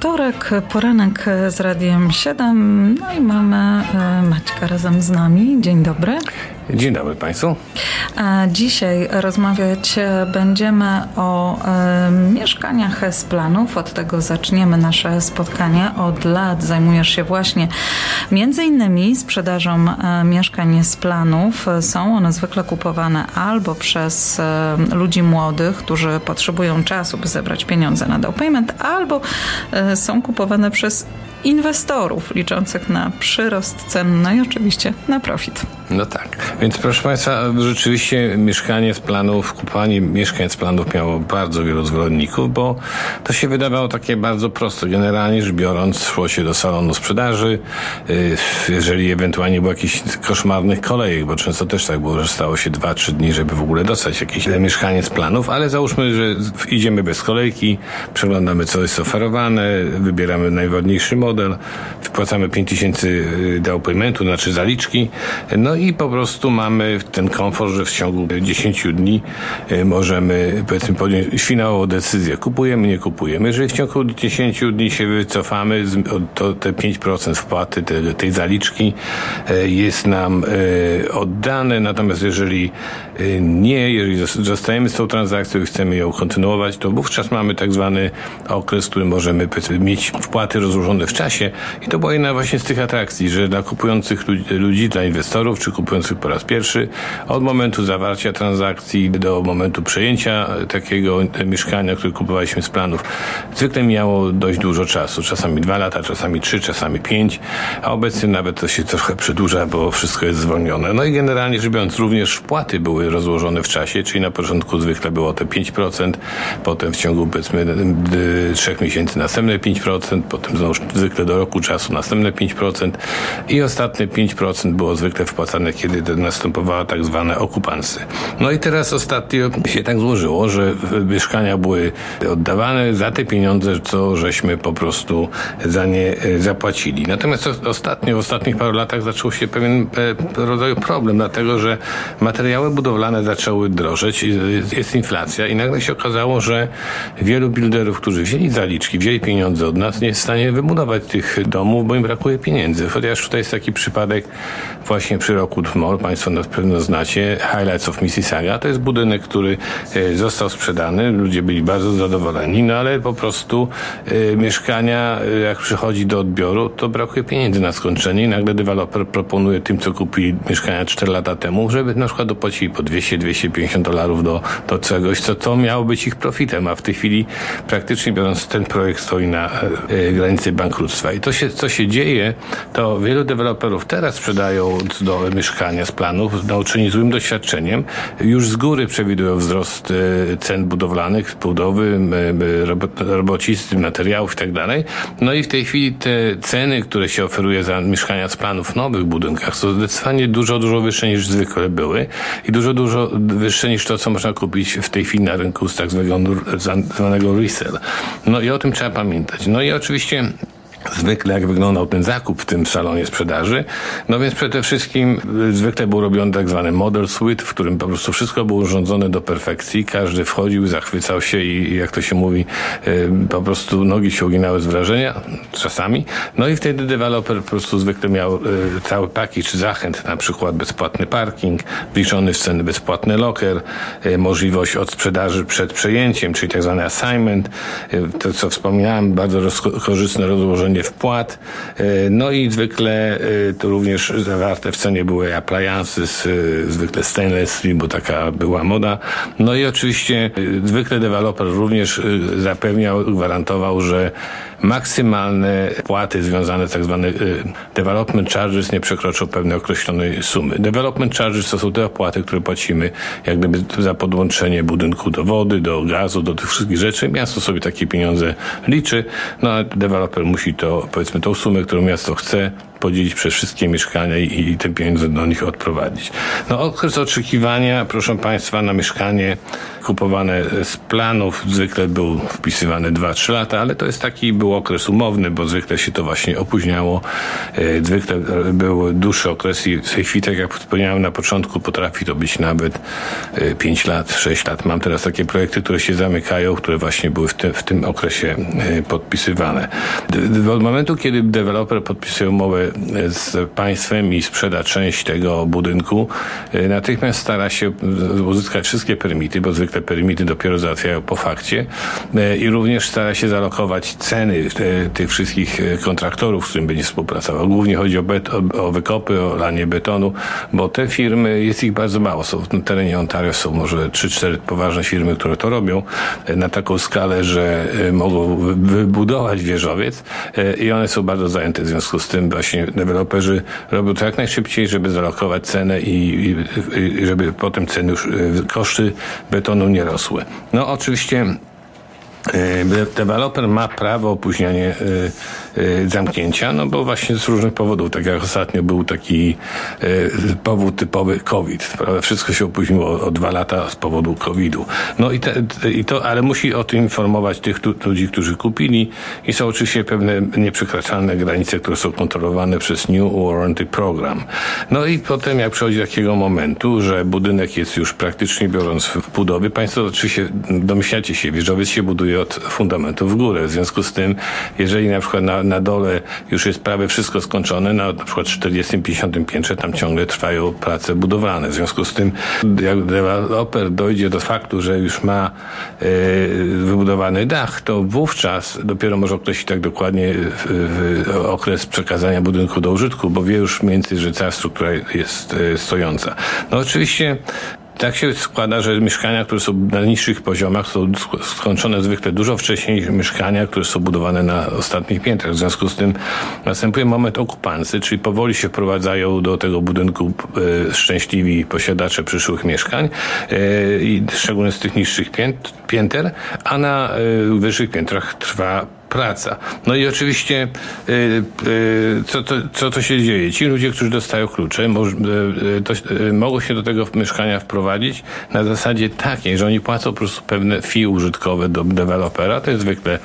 wtorek, poranek z Radiem 7. No i mamy e, Maćka razem z nami. Dzień dobry. Dzień dobry Państwu. Dzisiaj rozmawiać będziemy o e, mieszkaniach z planów. Od tego zaczniemy nasze spotkanie. Od lat zajmujesz się właśnie między innymi sprzedażą e, mieszkań z planów. Są one zwykle kupowane albo przez e, ludzi młodych, którzy potrzebują czasu, by zebrać pieniądze na down payment, albo e, są kupowane przez inwestorów liczących na przyrost cen, no i oczywiście na profit. No tak. Więc proszę Państwa, rzeczywiście mieszkanie z planów, kupowanie mieszkań z planów miało bardzo wielu zwolenników, bo to się wydawało takie bardzo proste. Generalnie rzecz biorąc, szło się do salonu sprzedaży, y, jeżeli ewentualnie było jakichś koszmarnych kolejek, bo często też tak było, że stało się 2-3 dni, żeby w ogóle dostać jakieś mieszkanie z planów, ale załóżmy, że idziemy bez kolejki, przeglądamy co jest oferowane, wybieramy najładniejszy model, wpłacamy 5000 y, down paymentu, znaczy zaliczki, no i po prostu mamy ten komfort, że w ciągu 10 dni e, możemy powiedzmy podjąć finałową decyzję. Kupujemy, nie kupujemy. Jeżeli w ciągu 10 dni się wycofamy, to te 5% wpłaty tej, tej zaliczki e, jest nam e, oddane. Natomiast jeżeli nie, jeżeli zostajemy z tą transakcją i chcemy ją kontynuować, to wówczas mamy tak zwany okres, który możemy mieć wpłaty rozłożone w czasie. I to była jedna właśnie z tych atrakcji, że dla kupujących ludzi, dla inwestorów, czy kupujących po raz pierwszy, od momentu zawarcia transakcji do momentu przejęcia takiego mieszkania, które kupowaliśmy z planów, zwykle miało dość dużo czasu. Czasami dwa lata, czasami trzy, czasami pięć, a obecnie nawet to się trochę przedłuża, bo wszystko jest zwolnione. No i generalnie rzecz biorąc, również wpłaty były rozłożone w czasie, czyli na początku zwykle było to 5%, potem w ciągu powiedzmy trzech miesięcy następne 5%, potem znowu zwykle do roku czasu następne 5% i ostatnie 5% było zwykle wpłacane, kiedy następowała tak zwane okupansy. No i teraz ostatnio się tak złożyło, że mieszkania były oddawane za te pieniądze, co żeśmy po prostu za nie e, zapłacili. Natomiast ostatnio, w ostatnich paru latach zaczął się pewien e, rodzaj problem, dlatego że materiały budowlane zaczęły drożeć, jest inflacja i nagle się okazało, że wielu builderów, którzy wzięli zaliczki, wzięli pieniądze od nas, nie jest w stanie wybudować tych domów, bo im brakuje pieniędzy. Chociaż tutaj jest taki przypadek właśnie przy roku Mall, Państwo na pewno znacie, Highlights of Mississauga. To jest budynek, który e, został sprzedany, ludzie byli bardzo zadowoleni, no ale po prostu y, mieszkania, jak przychodzi do odbioru, to brakuje pieniędzy na skończenie i nagle deweloper proponuje tym, co kupili mieszkania 4 lata temu, żeby na przykład dopłacili po 200-250 dolarów do, do czegoś, co to miało być ich profitem, a w tej chwili praktycznie biorąc ten projekt stoi na granicy bankructwa. I to się, co się dzieje, to wielu deweloperów teraz sprzedają do mieszkania z planów, nauczeni złym doświadczeniem, już z góry przewidują wzrost y, cen budowlanych, budowy, robocizny, materiałów i tak. No i w tej chwili te ceny, które się oferuje za mieszkania z planów w nowych budynkach są zdecydowanie dużo, dużo wyższe niż zwykle były i dużo, dużo wyższe niż to, co można kupić w tej chwili na rynku z tak zwanego resell. No i o tym trzeba pamiętać. No i oczywiście zwykle jak wyglądał ten zakup w tym salonie sprzedaży. No więc przede wszystkim y, zwykle był robiony tak zwany model suite, w którym po prostu wszystko było urządzone do perfekcji. Każdy wchodził, zachwycał się i jak to się mówi, y, po prostu nogi się uginały z wrażenia, czasami. No i wtedy deweloper po prostu zwykle miał y, cały pakiet zachęt, na przykład bezpłatny parking, wliczony w ceny bezpłatny locker, możliwość odsprzedaży przed przejęciem, czyli tak zwany assignment. To co wspomniałem, bardzo korzystne rozłożenie wpłat. E, no i zwykle e, to również zawarte w cenie były appliances, zwykle stainless steel, bo taka była moda. No i oczywiście e, zwykle deweloper również zapewniał, gwarantował, że maksymalne płaty związane z tak zwane development charges nie przekroczą pewnej określonej sumy. Development charges to są te opłaty, które płacimy jak gdyby za podłączenie budynku do wody, do gazu, do tych wszystkich rzeczy. Miasto sobie takie pieniądze liczy, no a deweloper musi to, powiedzmy, tą sumę, którą miasto chce, podzielić przez wszystkie mieszkania i, i te pieniądze do nich odprowadzić. No okres oczekiwania, proszę Państwa, na mieszkanie kupowane z planów zwykle był wpisywany 2-3 lata, ale to jest taki był okres umowny, bo zwykle się to właśnie opóźniało. E, zwykle był dłuższy okres i w tej chwili, tak jak wspomniałem na początku, potrafi to być nawet 5 e, lat, 6 lat. Mam teraz takie projekty, które się zamykają, które właśnie były w tym, w tym okresie e, podpisywane. Od momentu, kiedy deweloper podpisuje umowę z państwem i sprzeda część tego budynku, natychmiast stara się uzyskać wszystkie permity, bo zwykle permity dopiero załatwiają po fakcie e, i również stara się zalokować ceny e, tych wszystkich e, kontraktorów, z którymi będzie współpracował. Głównie chodzi o, o wykopy, o lanie betonu, bo te firmy, jest ich bardzo mało. Są na terenie Ontario są może 3-4 poważne firmy, które to robią na taką skalę, że mogą wybudować wieżowiec i one są bardzo zajęte. W związku z tym właśnie deweloperzy robią to jak najszybciej, żeby zalokować cenę i, i, i żeby potem ceny już, koszty betonu nie rosły. No oczywiście e, deweloper ma prawo opóźniania e, e, zamknięcia, no bo właśnie z różnych powodów, tak jak ostatnio był taki powód typowy COVID? Wszystko się opóźniło o dwa lata z powodu COVID-u. No i, te, i to, ale musi o tym informować tych tu, ludzi, którzy kupili i są oczywiście pewne nieprzekraczalne granice, które są kontrolowane przez New Warranty Program. No i potem jak przychodzi takiego momentu, że budynek jest już praktycznie biorąc w budowie, Państwo oczywiście domyślacie się, wieżowiec się buduje od fundamentu w górę. W związku z tym, jeżeli na przykład na, na dole już jest prawie wszystko skończone, na, na przykład 40-50 piętrze tam ciągle trwają prace budowlane. W związku z tym, jak deweloper dojdzie do faktu, że już ma e, wybudowany dach, to wówczas dopiero może określić tak dokładnie w, w okres przekazania budynku do użytku, bo wie już mniej więcej, że cała struktura jest e, stojąca. No oczywiście tak się składa, że mieszkania, które są na niższych poziomach, są skończone zwykle dużo wcześniej niż mieszkania, które są budowane na ostatnich piętrach. W związku z tym następuje moment okupancy, czyli powoli się wprowadzają do tego budynku e, szczęśliwi posiadacze przyszłych mieszkań, e, szczególnie z tych niższych pięter, a na e, wyższych piętrach trwa praca. No i oczywiście y, y, co, to, co to się dzieje? Ci ludzie, którzy dostają klucze, mo, y, to, y, mogą się do tego mieszkania wprowadzić na zasadzie takiej, że oni płacą po prostu pewne fee użytkowe do dewelopera. To jest zwykle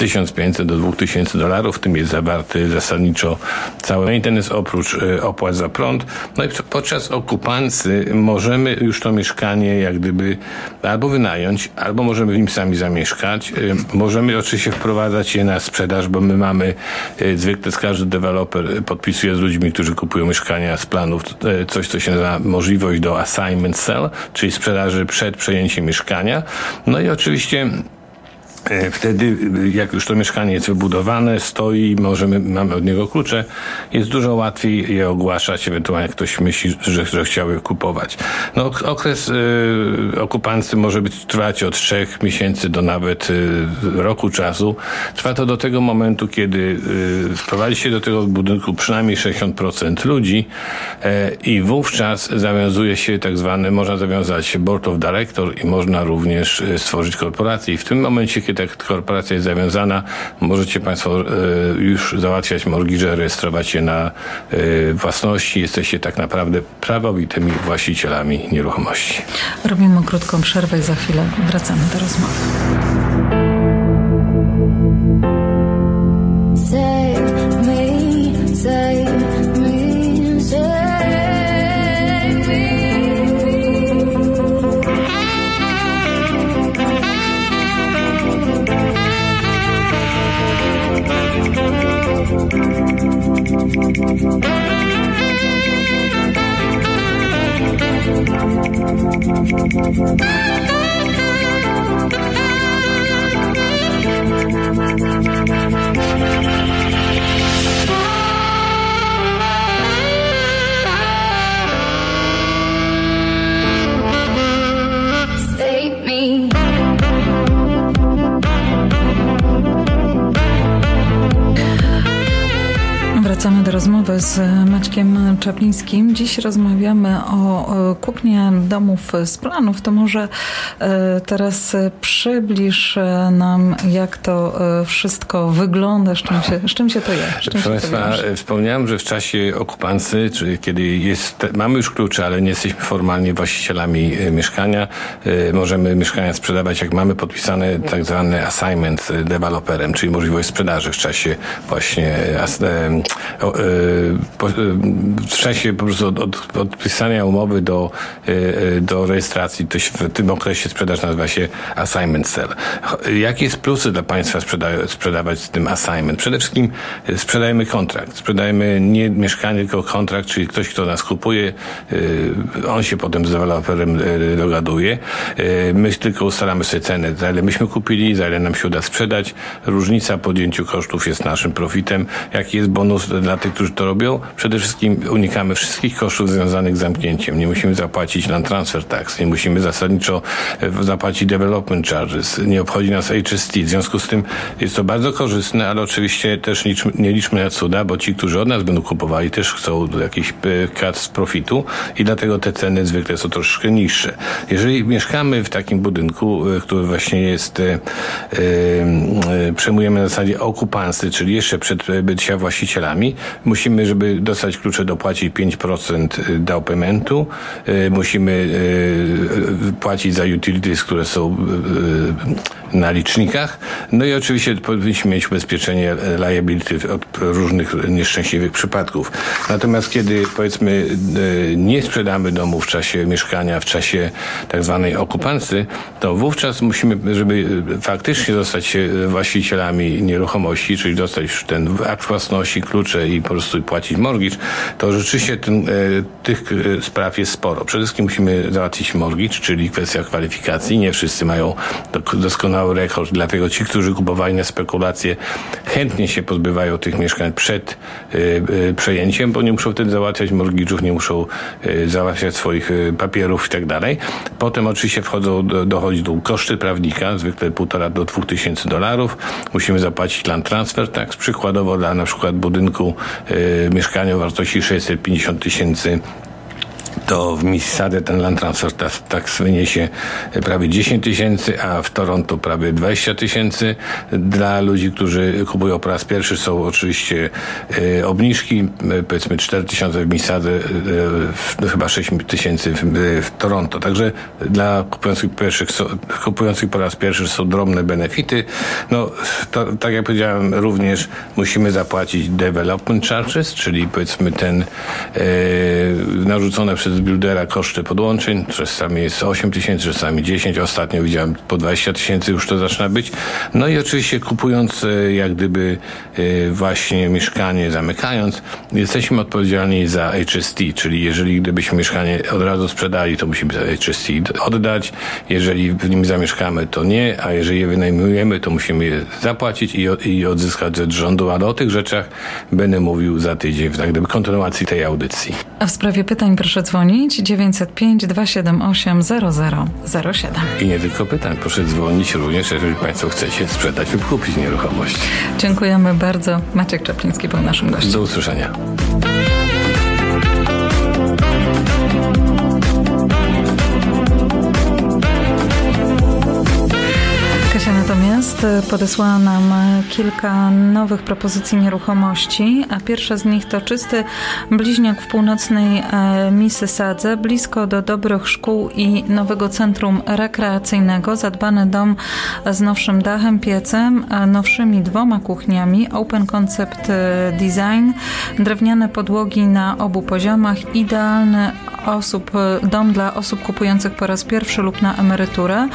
1500 do 2000 dolarów, w tym jest zawarty zasadniczo cały maintenance oprócz e, opłat za prąd. No i podczas okupancji możemy już to mieszkanie jak gdyby albo wynająć, albo możemy w nim sami zamieszkać. E, możemy oczywiście wprowadzać je na sprzedaż, bo my mamy e, zwykle każdy deweloper podpisuje z ludźmi, którzy kupują mieszkania z planów coś, co się nazywa możliwość do assignment sell, czyli sprzedaży przed przejęciem mieszkania. No i oczywiście wtedy, jak już to mieszkanie jest wybudowane, stoi, możemy, mamy od niego klucze, jest dużo łatwiej je ogłaszać, ewentualnie jak ktoś myśli, że, że chciałby kupować. No, okres y, okupancy może być trwać od trzech miesięcy do nawet y, roku czasu. Trwa to do tego momentu, kiedy y, wprowadzi się do tego budynku przynajmniej 60% ludzi y, i wówczas zawiązuje się tak zwany, można zawiązać board of director i można również stworzyć korporację. I w tym momencie, kiedy ta korporacja jest zawiązana, możecie Państwo e, już załatwiać morgiże, rejestrować je na e, własności. Jesteście tak naprawdę prawowitymi właścicielami nieruchomości. Robimy krótką przerwę i za chwilę wracamy do rozmowy. Thank you. Rozmowy z Maćkiem Czaplińskim. Dziś rozmawiamy o kupnie domów z planów. To może e, teraz przybliż e, nam, jak to e, wszystko wygląda, z czym się, z czym się to je. Proszę Państwa, wspomniałem, że w czasie okupancy, czyli kiedy jest, mamy już klucze, ale nie jesteśmy formalnie właścicielami mieszkania, możemy mieszkania sprzedawać, jak mamy podpisane tak zwany assignment deweloperem, czyli możliwość sprzedaży w czasie właśnie w czasie po prostu od, od podpisania umowy do, do rejestracji, to w tym okresie sprzedaż nazywa się assignment sell. Jakie jest plusy dla Państwa sprzeda sprzedawać z tym assignment? Przede wszystkim sprzedajemy kontrakt. Sprzedajemy nie mieszkanie, tylko kontrakt, czyli ktoś, kto nas kupuje, on się potem z deweloperem dogaduje. My tylko ustalamy sobie cenę, za ile myśmy kupili, za ile nam się uda sprzedać. Różnica podjęciu kosztów jest naszym profitem. Jaki jest bonus dla tych, którzy to robią? Przede wszystkim unikamy wszystkich kosztów związanych z zamknięciem. Nie musimy zapłacić land transfer tax, nie musimy zasadniczo e, zapłacić development charges, nie obchodzi nas HST. W związku z tym jest to bardzo korzystne, ale oczywiście też nie liczmy na cuda, bo ci, którzy od nas będą kupowali, też chcą jakiś e, cut z profitu i dlatego te ceny zwykle są troszkę niższe. Jeżeli mieszkamy w takim budynku, e, który właśnie jest, yy, yy, przejmujemy na zasadzie okupansy, czyli jeszcze przed bycia właścicielami, musimy, żeby dostać klucze, dopłacić 5% down paymentu. Musimy płacić za utilities, które są na licznikach. No i oczywiście powinniśmy mieć ubezpieczenie liability od różnych nieszczęśliwych przypadków. Natomiast kiedy powiedzmy nie sprzedamy domu w czasie mieszkania, w czasie tak zwanej okupancy, to wówczas musimy, żeby faktycznie zostać właścicielami nieruchomości, czyli dostać ten akt własności, klucze i po prostu płacić mortgage, to rzeczywiście ten, e, tych e, spraw jest sporo. Przede wszystkim musimy załatwić mortgage, czyli kwestia kwalifikacji. Nie wszyscy mają doskonały rekord, dlatego ci, którzy kupowali na spekulacje, chętnie się pozbywają tych mieszkań przed e, przejęciem, bo nie muszą wtedy załatwiać mortgage'ów, nie muszą załatwiać swoich papierów i tak dalej. Potem oczywiście wchodzą, dochodzi do koszty prawnika, zwykle półtora do dwóch tysięcy dolarów. Musimy zapłacić land transfer tax, przykładowo dla na przykład budynku y, mieszkania o wartości 650 tysięcy to w Mississauga ten land transfer tax wyniesie prawie 10 tysięcy, a w Toronto prawie 20 tysięcy. Dla ludzi, którzy kupują po raz pierwszy są oczywiście e, obniżki, e, powiedzmy 4 tysiące w Mississauga, e, chyba 6 tysięcy w, w, Toronto. Także dla kupujących, pierwszych, kupujących po raz pierwszy są drobne benefity. No, to, tak jak powiedziałem, również musimy zapłacić development charges, czyli powiedzmy ten narzucone przez buildera koszty podłączeń, czasami jest 8 tysięcy, czasami 10, ostatnio widziałem po 20 tysięcy już to zaczyna być. No i oczywiście kupując e, jak gdyby e, właśnie mieszkanie, zamykając, jesteśmy odpowiedzialni za HST, czyli jeżeli gdybyśmy mieszkanie od razu sprzedali, to musimy HST oddać, jeżeli w nim zamieszkamy, to nie, a jeżeli je wynajmujemy, to musimy je zapłacić i, i odzyskać od rządu, ale o tych rzeczach będę mówił za tydzień w tak gdyby kontynuacji tej audycji. A w sprawie pytań proszę dzwonić 905 278 0007. I nie tylko pytań, proszę dzwonić również, jeżeli Państwo chcecie sprzedać lub kupić nieruchomość. Dziękujemy bardzo. Maciek Czapliński był naszym gościem. Do usłyszenia. Natomiast e, podesłała nam e, kilka nowych propozycji nieruchomości, a pierwsza z nich to czysty bliźniak w północnej e, Mississadze, blisko do dobrych szkół i nowego centrum rekreacyjnego, zadbany dom z nowszym dachem, piecem, nowszymi dwoma kuchniami, open concept design, drewniane podłogi na obu poziomach, idealny osób, dom dla osób kupujących po raz pierwszy lub na emeryturę,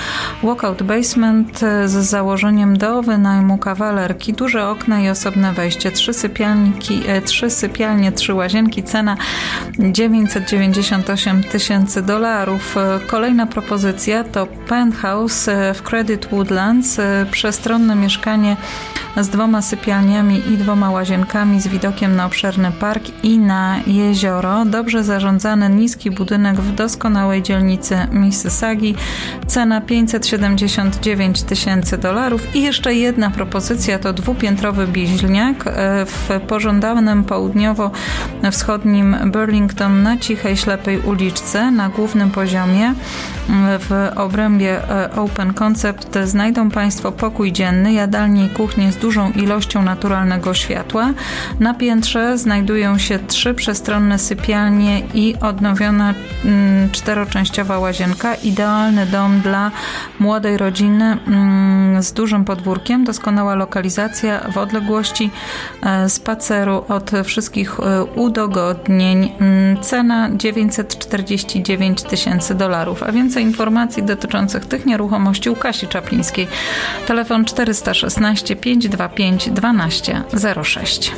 walkout basement z założeniem do wynajmu kawalerki, duże okna i osobne wejście, trzy sypialniki, e, trzy sypialnie, trzy łazienki, cena 998 tysięcy dolarów. E, kolejna propozycja to penthouse e, w Credit Woodlands, przestronne mieszkanie z dwoma sypialniami i dwoma łazienkami z widokiem na obszerny park i na jezioro, dobrze zarządzany, niski wysoki budynek w doskonałej dzielnicy Mississaugi. Cena 579 tysięcy dolarów i jeszcze jedna propozycja to dwupiętrowy bliźniak e, w pożądanym południowo-wschodnim Burlington na cichej, ślepej uliczce na głównym poziomie w obrębie e, Open Concept znajdą Państwo pokój dzienny, jadalnię i kuchnię z dużą ilością naturalnego światła. Na piętrze znajdują się trzy przestronne sypialnie i odnowiona mm, czteroczęściowa łazienka. Idealny dom dla młodej rodziny mm, z dużym podwórkiem. Doskonała lokalizacja w odległości e, spaceru od wszystkich e, udogodnień. Mm, Cena 949 tysięcy dolarów, a więcej informacji dotyczących tych nieruchomości u Kasi Czaplińskiej. Telefon 416 525 1206.